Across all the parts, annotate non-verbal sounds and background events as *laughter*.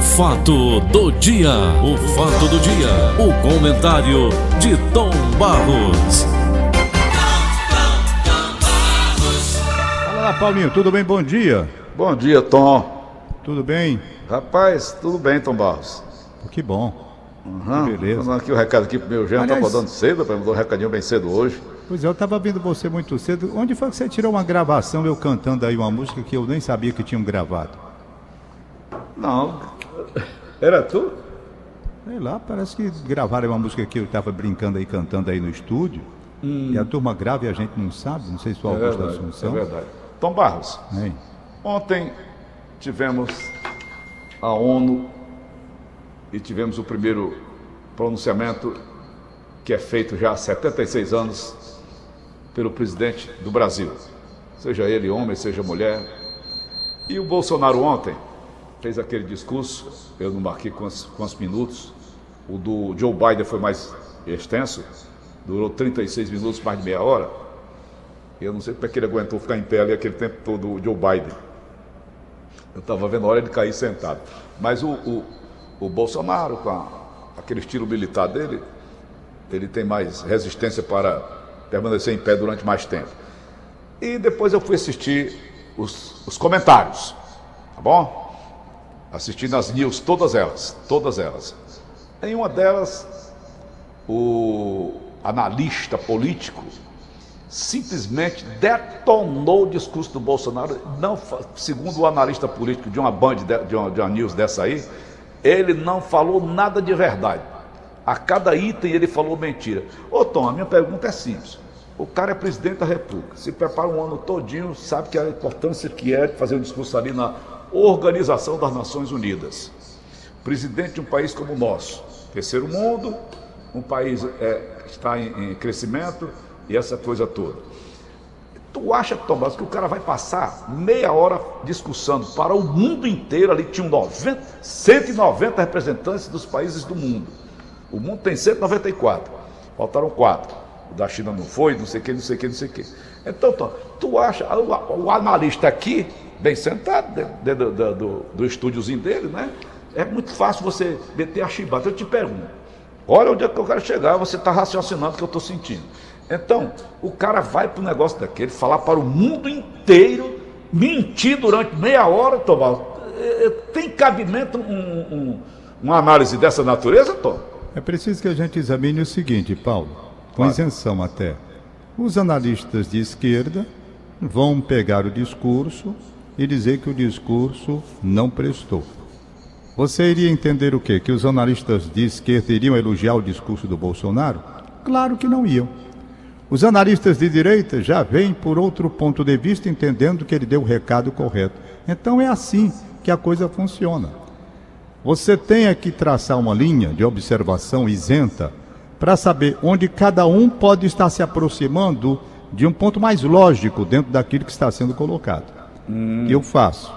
fato do dia, o fato do dia, o comentário de Tom Barros. Fala lá, Paulinho, tudo bem? Bom dia. Bom dia, Tom. Tudo bem? Rapaz, tudo bem, Tom Barros. Que bom. Uhum. Que beleza. Mandando aqui o recado aqui pro meu genro, tá Aliás- acordando cedo, para mandar um recadinho bem cedo hoje. Pois é, eu tava vendo você muito cedo. Onde foi que você tirou uma gravação eu cantando aí uma música que eu nem sabia que tinham gravado? Não. Era tu? Sei lá, parece que gravaram uma música que eu tava brincando aí, cantando aí no estúdio. E a turma grava e a gente não sabe, não sei se foi É Augusto verdade, Assunção. é verdade. Tom Barros, ontem tivemos a ONU e tivemos o primeiro pronunciamento que é feito já há 76 anos pelo presidente do Brasil, seja ele homem, seja mulher. E o Bolsonaro ontem fez aquele discurso, eu não marquei quantos, quantos minutos, o do Joe Biden foi mais extenso, durou 36 minutos, mais de meia hora. Eu não sei como é que ele aguentou ficar em pé ali aquele tempo todo, o Joe Biden. Eu estava vendo a hora de cair sentado. Mas o, o, o Bolsonaro, com a- aquele estilo militar dele, ele tem mais resistência para permanecer em pé durante mais tempo. E depois eu fui assistir os, os comentários, tá bom? Assistindo as news, todas elas, todas elas. Em uma delas, o analista político simplesmente detonou o discurso do Bolsonaro. Não, segundo o analista político de uma band, de, uma, de uma news dessa aí, ele não falou nada de verdade. A cada item ele falou mentira. Ô Tom, a minha pergunta é simples. O cara é presidente da República, se prepara um ano todinho, sabe que a importância que é fazer um discurso ali na Organização das Nações Unidas. Presidente de um país como o nosso, terceiro mundo, um país é, que está em, em crescimento e essa coisa toda. Tu acha, Tomás, que o cara vai passar meia hora discussando para o mundo inteiro? Ali tinham 90, 190 representantes dos países do mundo. O mundo tem 194. Faltaram quatro. O da China não foi, não sei o que, não sei o que, não sei o que. Então, tu acha, o, o analista aqui, bem sentado, dentro, do, do, do estúdiozinho dele, né? É muito fácil você meter a chibata. Eu te pergunto, olha onde é que eu quero chegar, você está raciocinando o que eu estou sentindo. Então, o cara vai para o negócio daquele, falar para o mundo inteiro, mentir durante meia hora, Tomás. Eh, eh, Tem cabimento um- um- uma análise dessa natureza, Tom? É preciso que a gente examine o seguinte, Paulo, com Claro. isenção até. Os analistas de esquerda vão pegar o discurso e dizer que o discurso não prestou. Você iria entender o quê? Que os analistas de esquerda iriam elogiar o discurso do Bolsonaro? Claro que não iam. Os analistas de direita já vêm por outro ponto de vista, entendendo que ele deu o recado correto. Então é assim que a coisa funciona. Você tem que traçar uma linha de observação isenta para saber onde cada um pode estar se aproximando de um ponto mais lógico dentro daquilo que está sendo colocado. Que eu faço.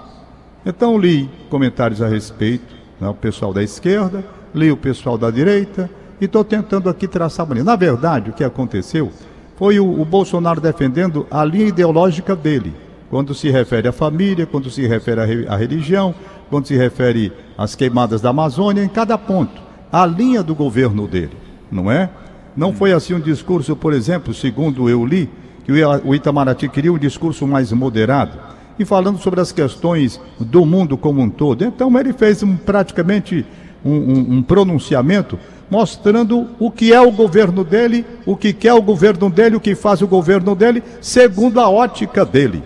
Então li comentários a respeito, né, o pessoal da esquerda, li o pessoal da direita e estou tentando aqui traçar uma linha. Na verdade, o que aconteceu foi o, o Bolsonaro defendendo a linha ideológica dele, quando se refere à família, quando se refere à, re- à religião, quando se refere às queimadas da Amazônia, em cada ponto. A linha do governo dele, não é? Não foi assim um discurso, por exemplo, segundo eu li, que o Itamaraty queria um discurso mais moderado e falando sobre as questões do mundo como um todo. Então ele fez um- praticamente um, um- um pronunciamento mostrando o que é o governo dele, o que quer o governo dele, o que faz o governo dele, segundo a ótica dele.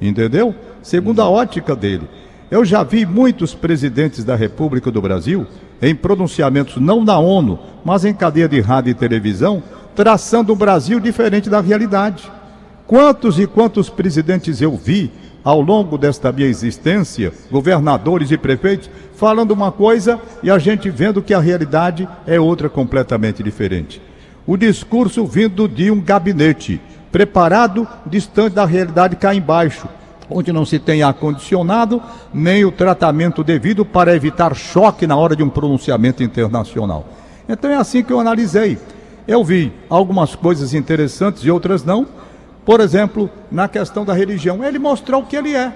Entendeu? Segundo a ótica dele. Eu já vi muitos presidentes da República do Brasil em pronunciamentos não na ONU, mas em cadeia de rádio e televisão, traçando um Brasil diferente da realidade. Quantos e quantos presidentes eu vi ao longo desta minha existência, governadores e prefeitos, falando uma coisa e a gente vendo que a realidade é outra completamente diferente. O discurso vindo de um gabinete preparado, distante da realidade cá embaixo, onde não se tem ar-condicionado, nem o tratamento devido para evitar choque na hora de um pronunciamento internacional. Então é assim que eu analisei. Eu vi algumas coisas interessantes e outras não. Por exemplo, na questão da religião, ele mostrou o que ele é.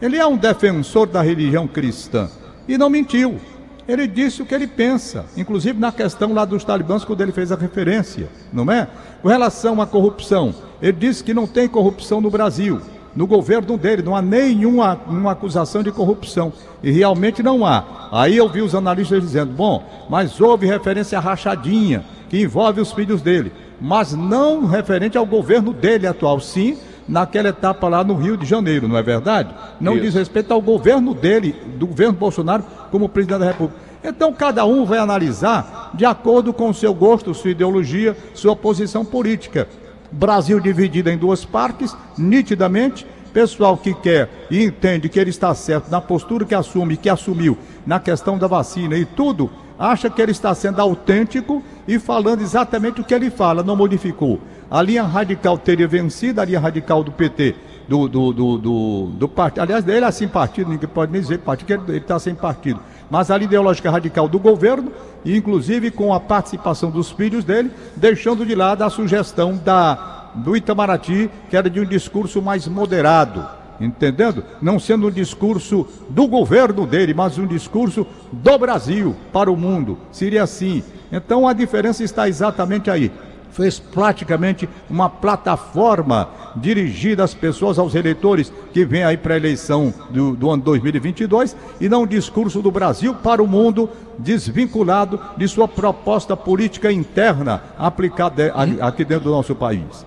Ele é um defensor da religião cristã e não mentiu. ele disse o que ele pensa, inclusive na questão lá dos talibãs, quando ele fez a referência, não é? Com relação à corrupção, ele disse que não tem corrupção no Brasil. No governo dele não há nenhuma uma acusação de corrupção. E realmente não há. Aí eu vi os analistas dizendo: bom, mas houve referência à rachadinha, que envolve os filhos dele. Mas não referente ao governo dele atual. Sim, naquela etapa lá no Rio de Janeiro, não é verdade? Não Isso. diz respeito ao governo dele, do governo Bolsonaro, como presidente da República. Então cada um vai analisar de acordo com o seu gosto, sua ideologia, sua posição política. Brasil dividido em duas partes, nitidamente. Pessoal que quer e entende que ele está certo na postura que assume, que assumiu na questão da vacina e tudo, acha que ele está sendo autêntico e falando exatamente o que ele fala, não modificou. A linha radical teria vencido, a linha radical do PT, do, do, do, do, do partido. Aliás, ele é sem partido, ninguém pode nem dizer partido, ele está sem partido. Mas a linha ideológica radical do governo, inclusive com a participação dos filhos dele, deixando de lado a sugestão da, do Itamaraty, que era de um discurso mais moderado entendendo? Não sendo um discurso do governo dele, mas um discurso do Brasil para o mundo. Seria assim. Então a diferença está exatamente aí fez praticamente uma plataforma dirigida às pessoas, aos eleitores que vêm aí para a eleição do, do, ano 2022 e não um discurso do Brasil para o mundo desvinculado de sua proposta política interna aplicada aqui dentro do nosso país.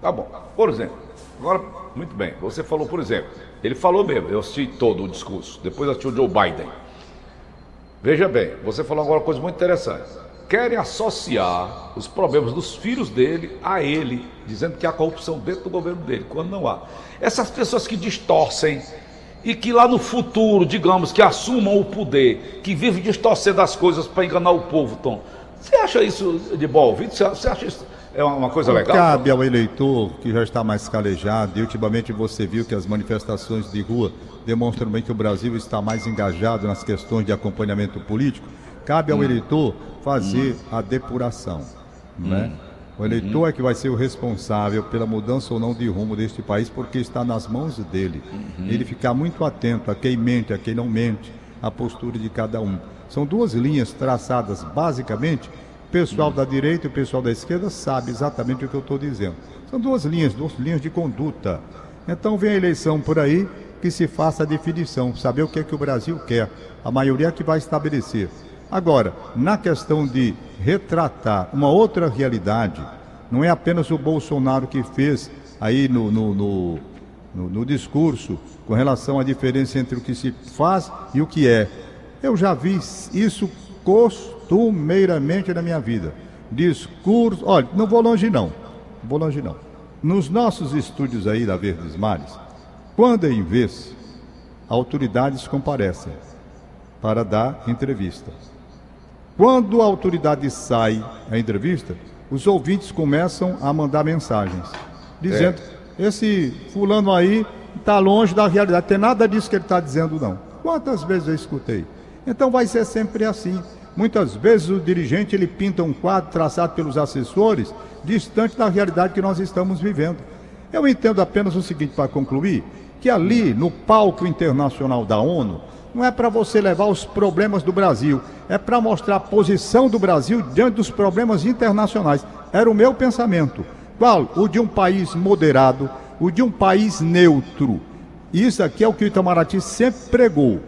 Tá bom. Por exemplo, agora, muito bem, você falou, por exemplo, ele falou mesmo, eu assisti todo o discurso, depois assisti o Joe Biden. Veja bem, você falou agora uma coisa muito interessante querem associar os problemas dos filhos dele a ele, dizendo que há corrupção dentro do governo dele, quando não há. Essas pessoas que distorcem e que lá no futuro, digamos, que assumam o poder, que vivem distorcendo as coisas para enganar o povo, Tom. Você acha isso de bom ouvido? Você acha isso é uma coisa legal? Cabe ao eleitor que já está mais calejado, e ultimamente você viu que as manifestações de rua demonstram bem que o Brasil está mais engajado nas questões de acompanhamento político. Cabe ao hum. eleitor fazer hum. a depuração. Né? Hum. O eleitor uhum. é que vai ser o responsável pela mudança ou não de rumo deste país, porque está nas mãos dele. Uhum. Ele ficar muito atento a quem mente, a quem não mente, a postura de cada um. São duas linhas traçadas basicamente. O pessoal da direita e o pessoal da esquerda sabe exatamente o que eu estou dizendo. São duas linhas, duas linhas de conduta. Então vem a eleição por aí que se faça a definição, saber o que é que o Brasil quer. A maioria que vai estabelecer. Agora, na questão de retratar uma outra realidade, não é apenas o Bolsonaro que fez aí no, no, no, no, no discurso com relação à diferença entre o que se faz e o que é. Eu já vi isso costumeiramente na minha vida. Discurso, olha, não vou longe não, não vou longe não. Nos nossos estúdios aí da Verdes Mares, quando em vez, autoridades comparecem para dar entrevista. Quando a autoridade sai à entrevista, os ouvintes começam a mandar mensagens, dizendo: é. esse fulano aí está longe da realidade, tem nada disso que ele está dizendo, não. Quantas vezes eu escutei? Então vai ser sempre assim. Muitas vezes o dirigente ele pinta um quadro traçado pelos assessores distante da realidade que nós estamos vivendo. Eu entendo apenas o seguinte para concluir, que ali no palco internacional da ONU, não é para você levar os problemas do Brasil, é para mostrar a posição do Brasil diante dos problemas internacionais. Era o meu pensamento. Qual? O de um país moderado, o de um país neutro. Isso aqui é o que o Itamaraty sempre pregou.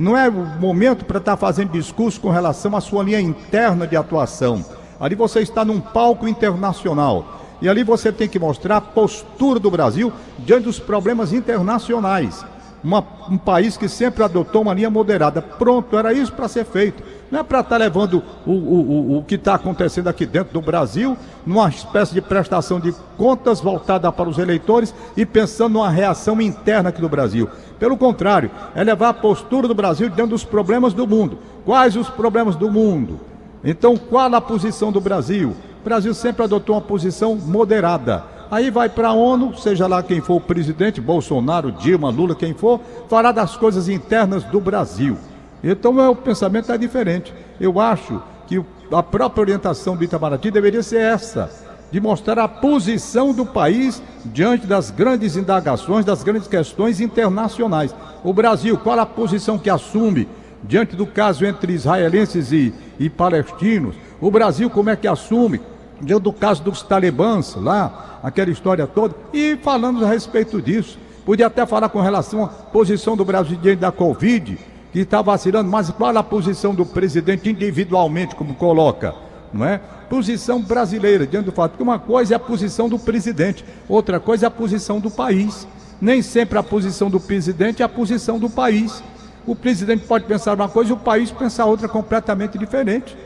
Não é o momento para estar tá fazendo discurso com relação à sua linha interna de atuação. Ali você está num palco internacional. E ali você tem que mostrar a postura do Brasil diante dos problemas internacionais uma, um país que sempre adotou uma linha moderada. Pronto, era isso para ser feito. Não é para estar tá levando o, o, o, o que está acontecendo aqui dentro do Brasil numa espécie de prestação de contas voltada para os eleitores e pensando numa reação interna aqui do Brasil. Pelo contrário, é levar a postura do Brasil diante dos problemas do mundo. Quais os problemas do mundo? Então, qual a posição do Brasil? O Brasil sempre adotou uma posição moderada Aí vai para a ONU, seja lá quem for o presidente, Bolsonaro, Dilma, Lula, quem for, falar das coisas internas do Brasil. Então o pensamento é diferente. Eu acho que a própria orientação do Itamaraty deveria ser essa, de mostrar a posição do país diante das grandes indagações, das grandes questões internacionais. O Brasil, qual a posição que assume diante do caso entre israelenses e, e palestinos. O Brasil, como é que assume? Diante do caso dos talibãs lá, aquela história toda. E falando a respeito disso. Podia até falar com relação à posição do Brasil diante da Covid, que está vacilando, mas qual a posição do presidente individualmente, como coloca? Não é? Posição brasileira, diante do fato que uma coisa é a posição do presidente, outra coisa é a posição do país. Nem sempre a posição do presidente é a posição do país. O presidente pode pensar uma coisa e o país pensar outra completamente diferente.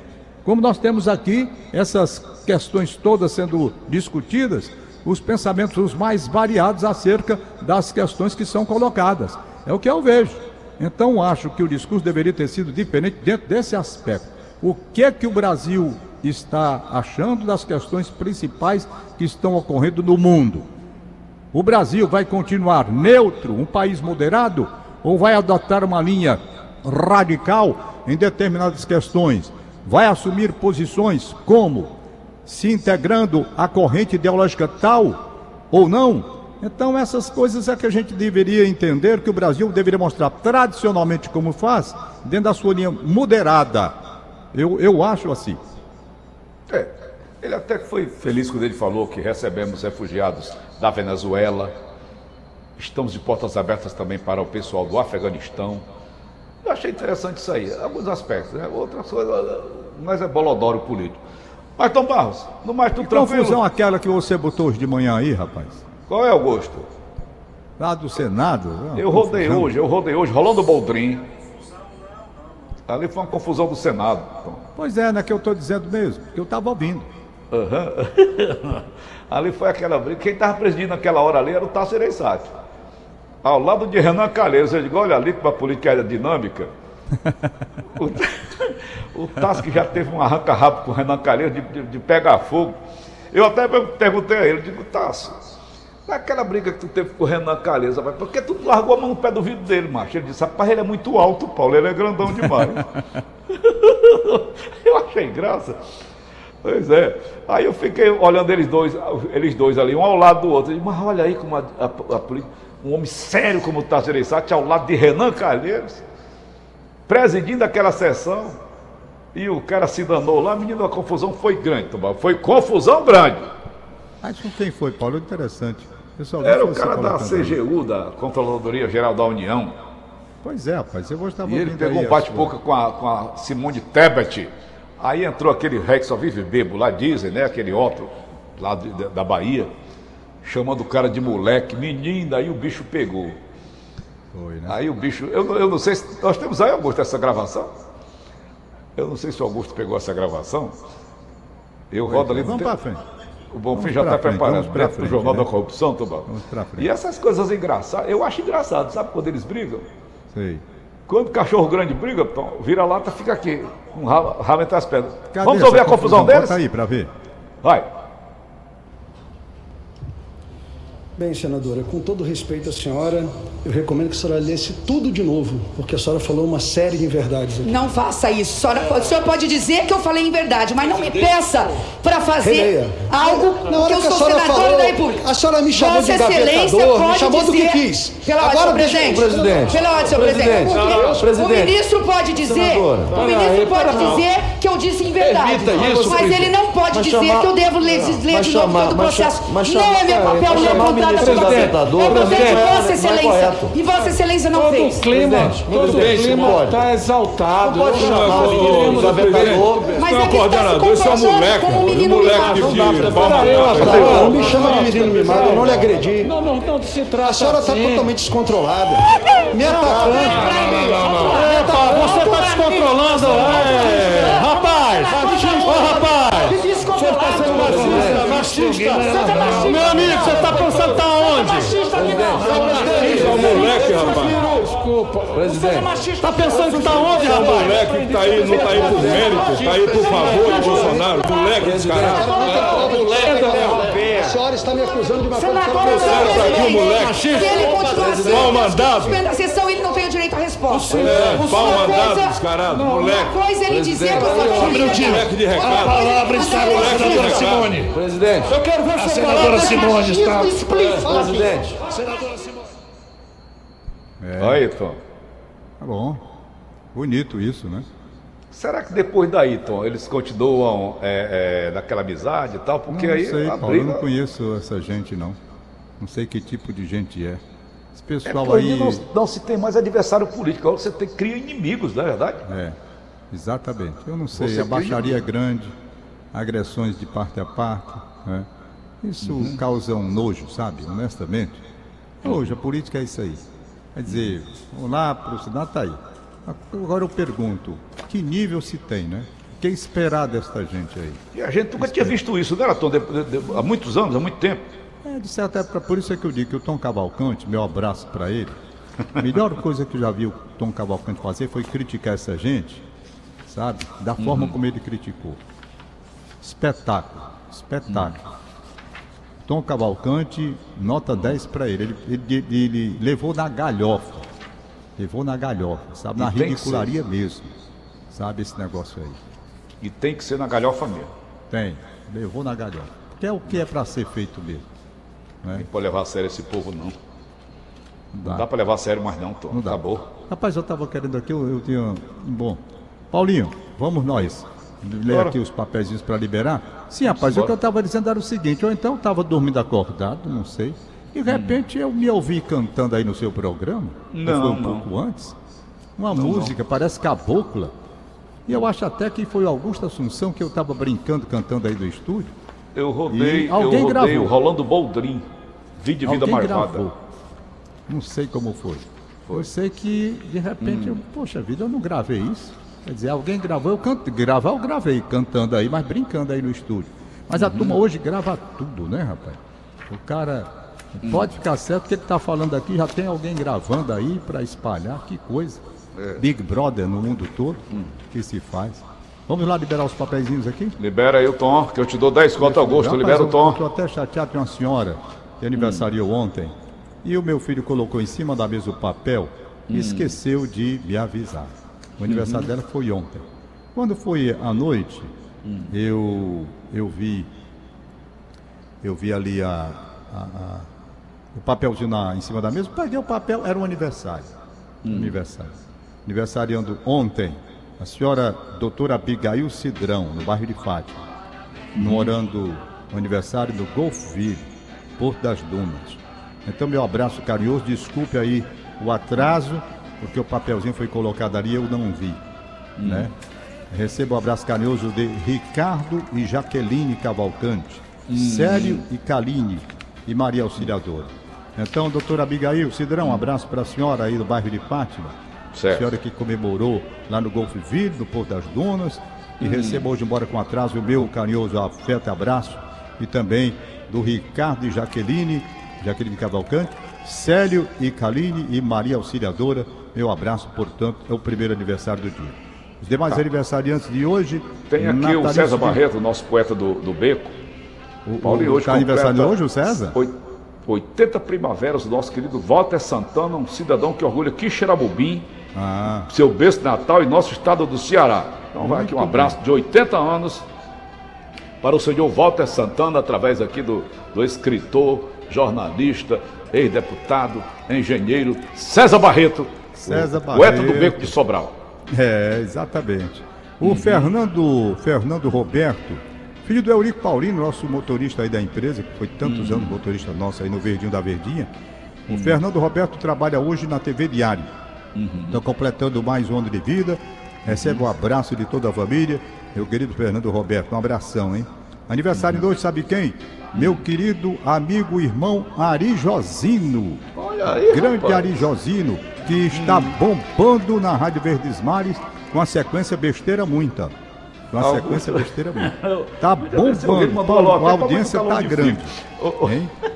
Como nós temos aqui essas questões todas sendo discutidas, os pensamentos os mais variados acerca das questões que são colocadas. É o que eu vejo. Então acho que o discurso deveria ter sido diferente dentro desse aspecto. O que é que o Brasil está achando das questões principais que estão ocorrendo no mundo? O Brasil vai continuar neutro, um país moderado, ou vai adotar uma linha radical em determinadas questões? Vai assumir posições como se integrando à corrente ideológica tal ou não? Então, essas coisas é que a gente deveria entender que o Brasil deveria mostrar tradicionalmente como faz, dentro da sua linha moderada. Eu, eu acho assim. É, ele até foi feliz quando ele falou que recebemos refugiados da Venezuela. Estamos de portas abertas também para o pessoal do Afeganistão. Eu achei interessante isso aí, alguns aspectos, né? Outras coisas, mas é bolodoro político. Mas, Tom Barros, no mais tudo que tranquilo. confusão aquela que você botou hoje de manhã aí, rapaz? Qual é o gosto? Lá do Senado? É eu rodei confusão. hoje, eu rodei hoje, Rolando Boldrin. Ali foi uma confusão do Senado. Tom. Pois é, né, que eu estou dizendo mesmo, porque eu estava ouvindo. Uhum. *laughs* ali foi aquela briga. Quem estava presidindo naquela hora ali era o Tasso Ereissati. Ao lado de Renan Calheiros. Eu digo, olha ali como a política era dinâmica. *laughs* o, o Tasso que já teve um arranca-rabo com o Renan Calheiros de, de, de, pegar fogo. Eu até perguntei a ele, digo, Tasso, naquela briga que tu teve com o Renan Calheiros, por que tu largou a mão no pé do vidro dele, macho? Ele disse, rapaz, ele é muito alto, Paulo, ele é grandão demais. *laughs* eu achei graça. Pois é. Aí eu fiquei olhando eles dois, eles dois ali, um ao lado do outro. Mas olha aí como a, a, a, um homem sério como o Tasso Ereissati ao lado de Renan Calheiros, presidindo aquela sessão, e o cara se danou lá, menino, a confusão foi grande, foi confusão grande. Mas com quem foi, Paulo? Interessante. Era o cara da CGU, da Controladoria Geral da União. Pois é, rapaz, eu estava E ele pegou um bate-boca com a, com a Simone Tebet, Aí entrou aquele que só vive bebo lá, dizem, né? Aquele outro lá de, da Bahia, chamando o cara de moleque, menina, aí o bicho pegou. Foi, né? Aí o bicho, eu, eu não sei se. Nós temos aí, Augusto, essa gravação? Eu não sei se o Augusto pegou essa gravação. Eu rodo ali. Vamos para frente. O Bonfim já está preparado para o Jornal né? da Corrupção, Tobal. Vamos para frente. E essas coisas engraçadas, eu acho engraçado, sabe quando eles brigam? Sei. Quando o cachorro grande briga, vira lata, fica aqui, um rabo entre as pedras. Cadê Vamos ouvir a confusão, confusão deles? Bota aí para ver. Vai. Bem, senadora, com todo respeito à senhora, eu recomendo que a senhora lesse tudo de novo, porque a senhora falou uma série de inverdades aqui. Não faça isso. A senhora, o senhor pode dizer que eu falei em verdade, mas não me peça para fazer Releia. algo Na hora que, eu sou senadora falou, da República. A senhora me chamou Vossa de engavetador, me chamou do que quis. Pela ordem, senhor presidente. presidente. Pela ordem, senhor presidente. presidente. presidente. O ministro pode dizer, senadora. o ministro pode dizer que eu disse em verdade. Isso, mas ele não pode dizer que eu devo ler, ler de novo todo o processo. Não é meu papel ler presidente, Vossa Excelência. E Vossa Excelência não todo fez. Clima, todo o clima está exaltado. Não pode chamar o menino gavetador. Mas é coordenador, esse é um moleque. Um moleque de palma. Não me chama de menino mimado, eu não lhe agredi. Não, não, não se trata A senhora está assim. totalmente descontrolada. Me atacando. Você está descontrolando. Rapaz, rapaz. Você está sendo machista, machista. Meu amigo, você está pensando tá onde? Machista aqui não. É o moleque, rapaz. Desculpa. Presidente. Tá pensando que tá onde, rapaz? O moleque que tá aí, não tá aí por mérito, tá aí por favor de Bolsonaro. Moleque descarado. Moleque, a senhora está me acusando de uma coisa que eu não sei. Pra aqui o moleque. Machista. Se ele continuar assim, mal mandado. a sessão, ele não tem o direito à resposta. É, pau mandado, descarado, moleque. Uma coisa ele dizer que eu sou machista. Moleque de recado. A palavra está com a senadora Simone. Presidente. Eu quero ver a senadora Simone está. Presidente. Senadora Simone. É. Aí, Tom. Tá bom. Bonito isso, né? Será que depois daí, Tom, eles continuam é, é, naquela amizade e tal? Porque não aí. sei, Paulo, briga... eu não conheço essa gente, não. Não sei que tipo de gente é. Esse É pessoal porque aí. não, não se tem mais adversário político, agora você tem, cria inimigos, não é verdade? É, exatamente. Eu não sei, Você a baixaria é cria- grande, agressões de parte a parte. né? Isso Uhum. causa um nojo, sabe? Honestamente. Hoje a política é isso aí. Quer dizer, vamos lá para o está aí. Agora eu pergunto, que nível se tem, né? O que esperar desta gente aí? E a gente nunca tinha visto isso, era, Tom? De- de- de- há muitos anos, há muito tempo. É, de certa época, por isso é que eu digo que o Tom Cavalcante, meu abraço para ele, a melhor *laughs* coisa que eu já vi o Tom Cavalcante fazer foi criticar essa gente, sabe? Da forma como ele criticou. Espetáculo, espetáculo. Tom Cavalcante, nota 10 para ele. Ele, ele. ele levou na galhofa. Levou na galhofa, sabe? Na E ridicularia mesmo. Sabe esse negócio aí? E tem que ser na galhofa mesmo. Tem. Levou na galhofa. Que é o que é para ser feito mesmo. Não pode levar a sério esse povo, não. Não Não dá para levar a sério mais, não, Tom. Não dá. Acabou. Rapaz, eu estava querendo aqui, eu, eu tinha. Bom. Paulinho, vamos nós. Ler Bora. aqui os papeizinhos para liberar? Sim, rapaz, o embora. que eu estava dizendo era o seguinte: ou então eu estava dormindo acordado, não sei. De repente eu me ouvi cantando aí no seu programa. Não, foi um não. pouco antes. Uma música, parece cabocla. E eu acho até que foi o Augusto Assunção que eu estava brincando, cantando aí do estúdio. Eu rodei, E eu alguém rodei gravou. o Rolando Boldrin. Vídeo Vida Alguém Marvada. gravou. Não sei como foi. Eu sei que, de repente, eu, poxa vida, eu não gravei isso. Quer dizer, alguém gravou, eu canto, gravar eu gravei, cantando aí, mas brincando aí no estúdio. Mas a turma hoje grava tudo, né, rapaz? O cara pode ficar certo que ele está falando aqui, já tem alguém gravando aí para espalhar, que coisa. Big Brother no mundo todo, que se faz. Vamos lá liberar os papeizinhos aqui? Libera aí o Tom, que eu te dou 10 conto Augusto. Rapaz, Libera o Tom. Tô até chateado com uma senhora que aniversariou ontem. E o meu filho colocou em cima da mesa o papel e esqueceu de me avisar. O aniversário dela foi ontem. Quando foi à noite, eu, eu vi. Eu vi ali a, a- a- o papelzinho na, em cima da mesa, peguei o papel, era um aniversário. Aniversário. Aniversariando ontem, a senhora doutora Abigail Cidrão, no bairro de Fátima comemorando o aniversário do Golfville, Porto das Dunas. Então, meu abraço carinhoso, desculpe aí o atraso, porque o papelzinho foi colocado ali e eu não vi. Né? Recebo o abraço carinhoso de Ricardo e Jaqueline Cavalcante, Célio e Kaline e Maria Auxiliadora. Então, doutora Abigail Cidrão, um abraço para a senhora aí do bairro de Fátima. Certo. Senhora que comemorou lá no Golfville, no Porto das Dunas. E recebo hoje, embora com atraso, o meu carinhoso afeto e abraço. E também do Ricardo e Jaqueline, Jaqueline Cavalcante, Célio e Kaline e Maria Auxiliadora. Meu abraço, portanto, é o primeiro aniversário do dia. Os demais aniversariantes de hoje. Tá. Tem aqui o Natalício César de- Barreto, nosso poeta do, do Beco. O, Paulinho o, hoje tá aniversário de hoje, o César? oit- 80 primaveras, nosso querido Walter Santana, um cidadão que orgulha Quixeramobim, Ah, seu berço Natal e nosso estado do Ceará. Então vai aqui um Muito abraço de 80 anos para o senhor Walter Santana, através aqui do, do escritor, jornalista, ex-deputado, engenheiro César Barreto, César o poeta do. Beco de Sobral. É, exatamente. O Fernando, Fernando Roberto, filho do Eurico Paulino, nosso motorista aí da empresa, que foi tantos anos motorista nosso aí no Verdinho da Verdinha. O Fernando Roberto trabalha hoje na TV Diário. Está completando mais um ano de vida. Recebe um abraço de toda a família. Meu querido Fernando Roberto, um abração, hein? Aniversário de hoje, sabe quem? Meu querido amigo irmão Ari Josino. Olha aí, Grande rapaz. Ari Josino, que está bombando na Rádio Verdes Mares com a sequência besteira muita. Com a Algum- sequência *laughs* besteira muita. Tá bombando, Paulo, a audiência tá grande. Ô, ô, Hein? *laughs*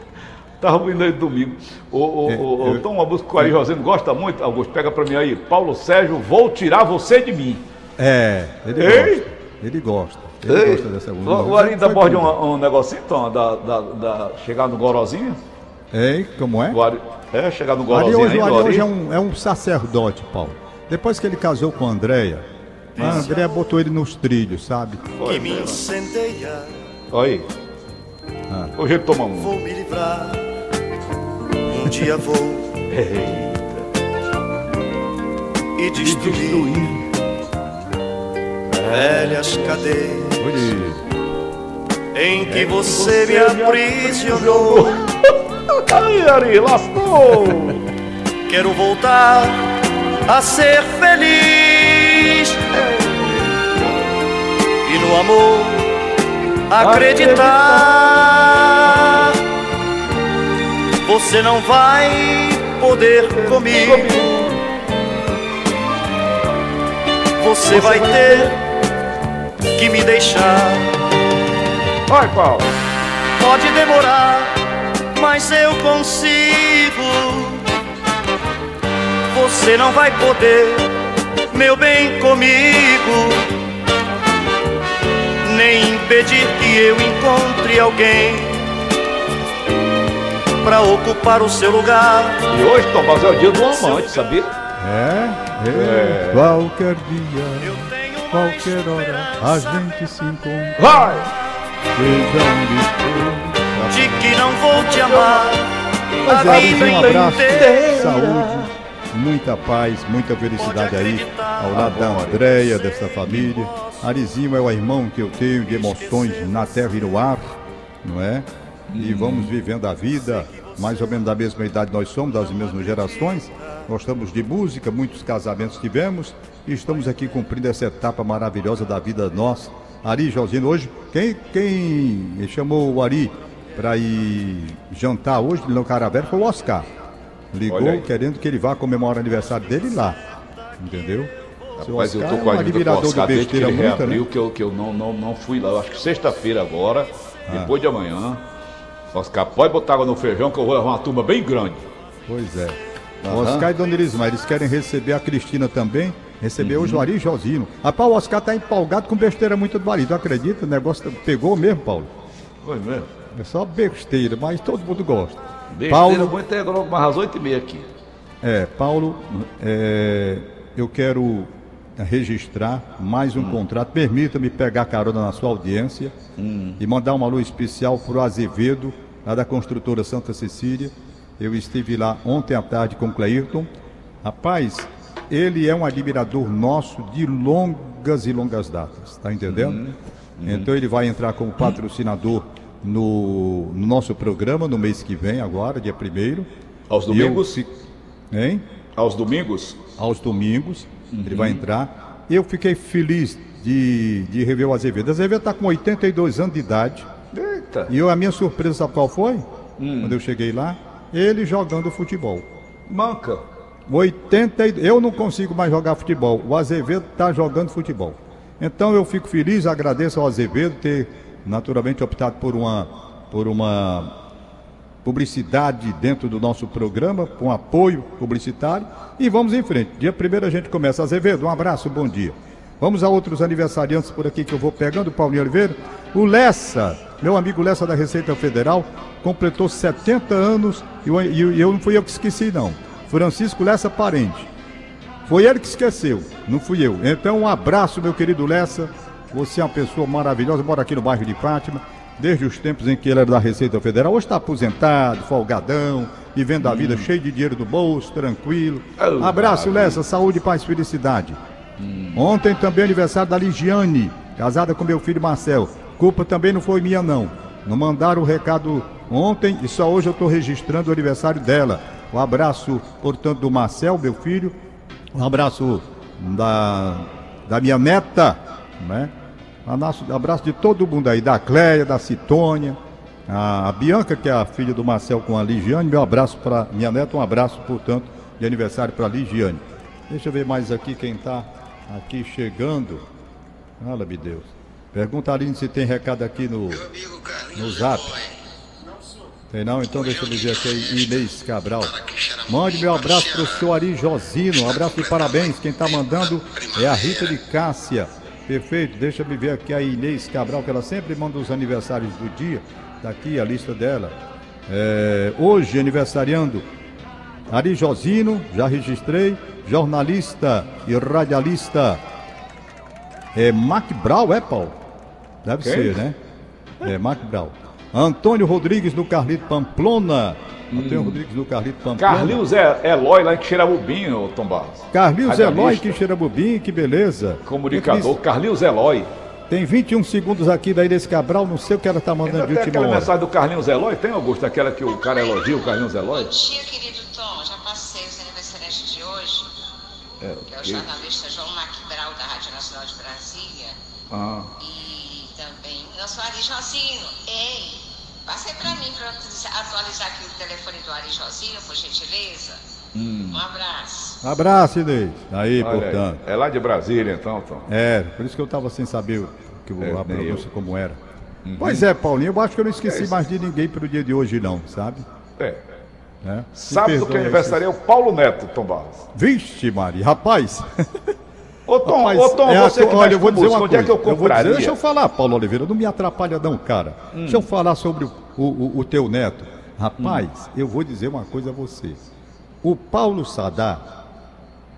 Tava ouvindo aí domingo. O, o, É, o, eu- o Tom Augusto Coari Rosendo gosta muito. Augusto, pega pra mim aí. Paulo Sérgio, vou tirar você de mim. É, ele Ei! gosta. Ele gosta. Ele Ei, gosta dessa música. o, Ari morde tudo. um, um negocinho, Tom, da, da, da- chegar no Gorozinho? Ei, como é? Ari, é, chegar no Ari Gorozinho hoje, o ainda, Ari hoje é Ari? um, é um sacerdote, Paulo. Depois que ele casou com a Andréia, a botou ele nos trilhos, sabe? que me incendeia. Olha aí. Ah. Hoje ele toma um. Vou me livrar. Um dia vou. e destruir velhas cadeias em que você me aprisionou. Ai, *laughs* Ari, lascou! Quero voltar a ser feliz no amor acreditar. Você não vai poder comigo. Você vai ter que me deixar. Vai, Paulo! Pode demorar, mas eu consigo. Você não vai poder, meu bem, comigo. Impedir que eu encontre alguém pra ocupar o seu lugar. E hoje, Tomás, é o dia do amante, sabia? É, é, qualquer dia, qualquer hora, a gente se encontra. Vai! Seja onde. De que não vou te amar Mas a é, vida um abraço, inteira. saúde, muita paz, muita felicidade aí ao lado da Andréia, dessa família. Arizinho é o irmão que eu tenho de emoções na terra e no ar, não é? E vamos vivendo a vida, mais ou menos da mesma idade nós somos, das mesmas gerações. Gostamos de música, muitos casamentos tivemos e estamos aqui cumprindo essa etapa maravilhosa da vida nossa. Ari Josino, hoje, quem, quem chamou o Ari para ir jantar hoje no Caravera foi o Oscar. Ligou querendo que ele vá comemorar o aniversário dele lá. Entendeu? Mas eu tô é com a um dívida Oscar desde que ele muita, reabriu, né? que eu, que eu não, não, não fui lá. Eu acho que sexta-feira agora, Ah. depois de amanhã. Oscar, pode botar água no feijão que eu vou levar uma turma bem grande. Pois é. Aham. Oscar e Dona Elismar, eles querem receber a Cristina também, receber Uhum. hoje o Ari Josino. Rapaz, o Oscar tá empolgado com besteira muito do marido, acredita? O negócio pegou mesmo, Paulo. Pois mesmo. É só besteira, mas todo mundo gosta. Besteira Paulo, muito é logo mais às oito e meia aqui. é, Paulo, é, eu quero registrar mais Hum. um contrato. Permita-me pegar carona na sua audiência Hum. e mandar uma luz especial para o Azevedo, lá da construtora Santa Cecília. Eu estive lá ontem à tarde com o Cleirton. Rapaz, ele é um admirador nosso de longas e longas datas, tá entendendo? Uhum. Então ele vai entrar como patrocinador no, no nosso programa no mês que vem, agora, dia 1 Aos domingos? Hein? Aos domingos? Aos domingos, ele Uhum. vai entrar. Eu fiquei feliz de, de rever o Azevedo. O Azevedo está com 82 anos de idade. Eita. E eu, a minha surpresa, sabe qual foi? Hum. Quando eu cheguei lá, ele jogando futebol. Manca. 80, e- eu não consigo mais jogar futebol. O Azevedo está jogando futebol. Então eu fico feliz, agradeço ao Azevedo ter naturalmente optado por uma, por uma publicidade dentro do nosso programa, com apoio publicitário. E vamos em frente. Dia primeiro a gente começa. Azevedo, um abraço, bom dia. Vamos a outros aniversariantes por aqui que eu vou pegando, Paulinho Oliveira. O Lessa, meu amigo Lessa da Receita Federal, completou 70 anos e eu, e eu- não fui eu que esqueci, não. Francisco Lessa Parente. Foi ele que esqueceu, não fui eu. Então, um abraço, meu querido Lessa. Você é uma pessoa maravilhosa, mora aqui no bairro de Fátima, desde os tempos em que ele era da Receita Federal. Hoje está aposentado, folgadão, vivendo a vida cheio de dinheiro no bolso, tranquilo. Oh, Abraço. Lessa, saúde, paz, felicidade. Ontem também aniversário da Ligiane, casada com meu filho Marcel. Culpa também não foi minha, não. Não mandaram o recado ontem e só hoje eu estou registrando o aniversário dela. Um abraço, portanto, do Marcel, meu filho. Um abraço da, da minha neta, né? Abraço, abraço de todo mundo aí, da Cléia, da Citônia, a, Bianca, que é a filha do Marcel com a Ligiane. Meu abraço para minha neta, um abraço, portanto, de aniversário para a Ligiane. Deixa eu ver mais aqui quem está aqui chegando. Fala-me Deus. Pergunta a Aline se tem recado aqui no, no zap. Tem não? Então deixa eu ver aqui Inês Cabral. Mande meu abraço para o senhor Ari Josino. Um abraço de parabéns. Quem está mandando é a Rita de Cássia. Perfeito. Deixa eu ver aqui a Inês Cabral, que ela sempre manda os aniversários do dia. Está aqui a lista dela. É, hoje, aniversariando Ari Josino, já registrei. Jornalista e radialista é Mac Brau, é, Paulo? Deve Quem? ser, né? É, Mac Brau. Antônio Rodrigues do Carlito Pamplona. Antônio Rodrigues do Carlito Pamplona. Carlinhos é Eloy lá em Xerabubim, Tom Barros. Carlinhos Eloy em Xerabubim, que beleza. Comunicador, Carlinhos Eloy. Tem 21 segundos aqui da Inês Cabral, não sei o que ela está mandando de última hora. mensagem do Carlinhos Eloy, tem, Augusto? Aquela que o cara elogia o Carlinhos Eloy? Bom dia, querido Tom. Já passei os aniversariantes de hoje. É, que é o jornalista João Macbral, da Rádio Nacional de Brasília. Ah. E também nosso Ari Josino. Ei, passa aí pra mim pra atualizar aqui o telefone do Ari Josino, por gentileza. Hum. Um abraço. Abraço, Inês. Aí, Olha portanto. É lá de Brasília, então, Tom. É, por isso que eu estava sem saber o- que o- É, a pronúncia como era. Uhum. Pois é, Paulinho, eu acho que eu não esqueci É mais de ninguém pelo dia de hoje, não, sabe? É. É. Sábado perdoe que aniversaria é o Paulo Neto, Tom Barros. Vixe, Maria, rapaz. *laughs* Ô, Tom, rapaz, ô, Tom é você tua- que olha, mexe eu vou dizer música, uma onde é coisa. que eu vou dizer- deixa eu falar, Paulo Oliveira, não me atrapalha não, cara. Hum. Deixa eu falar sobre o, o, o- teu neto. Rapaz, eu vou dizer uma coisa a você. O Paulo Sadar,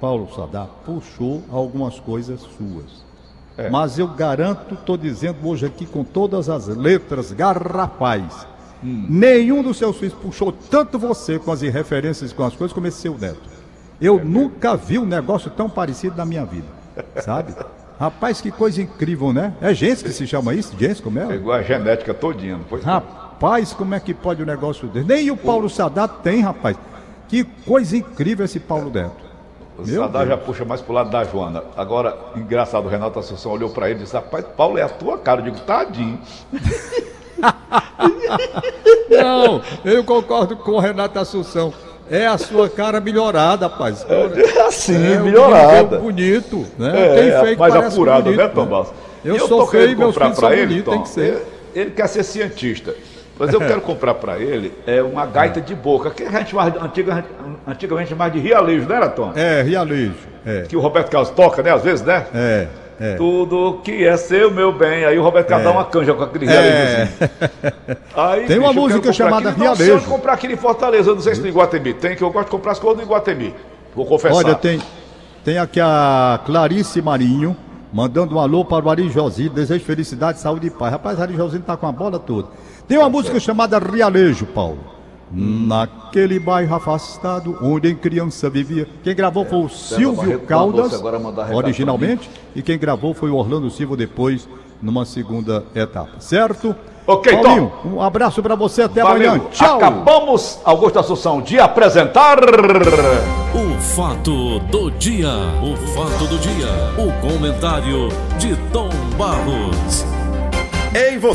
Paulo Sadar puxou algumas coisas suas. É. Mas eu garanto, estou dizendo hoje aqui com todas as letras garrafais. Hum. Nenhum dos seus filhos puxou tanto você com as referências, com as coisas, como esse seu neto. Eu É nunca vi um negócio tão parecido na minha vida. Sabe? Rapaz, que coisa incrível, né? É gente que se chama isso? Gente, como é? Pegou a genética todinha, não foi? Rapaz, como é que pode o negócio desse? Nem o Paulo Sadat tem, rapaz. Que coisa incrível esse Paulo Neto. O Meu Sadar já puxa mais pro lado da Joana. Agora, engraçado, o Renato Assunção olhou pra ele e disse: Rapaz, Paulo, é a tua cara. Eu digo: Tadinho. *laughs* Não, eu concordo com o Renato Assunção. É a sua cara melhorada, rapaz. É assim, um melhorada. bonito, né? É, Quem é feio mais apurado, bonito, né, Tom Barros? Eu E sou feio meus comprar filhos são ele, bonitos, tem que ser. Ele, ele quer ser cientista. Mas eu quero comprar pra ele é uma gaita de boca, que a gente mais, antiga, antigamente mais de rialejo, não era, Tom? É, Rialejo. É, Que o Roberto Carlos toca, né? Às vezes, né? é, é. Tudo que é seu, meu bem. Aí o Roberto Carlos dá uma canja com aquele rialejozinho. *laughs* Aí, Tem uma bicho, eu música chamada aqui, Não sei Rialejo. onde comprar aqui em Fortaleza. Eu não sei se no Iguatemi tem, que eu gosto de comprar as coisas no Iguatemi. Vou confessar. Olha, tem, tem aqui a Clarice Marinho, mandando um alô para o Ari Josino, desejo felicidade, saúde e paz. Rapaz, Ari Josino tá com a bola toda. Tem uma música chamada Rialejo, Paulo. Naquele bairro afastado, onde em criança vivia. Quem gravou foi o Silvio Barreto Caldas, originalmente, e quem gravou foi o Orlando Silva depois, numa segunda etapa. Certo? Ok, Tom. Paulinho, um abraço para você, até Valeu. amanhã. Tchau! Acabamos, Augusto Assunção, de apresentar. O fato do dia. O fato do dia. O comentário de Tom Barros. Ei, você.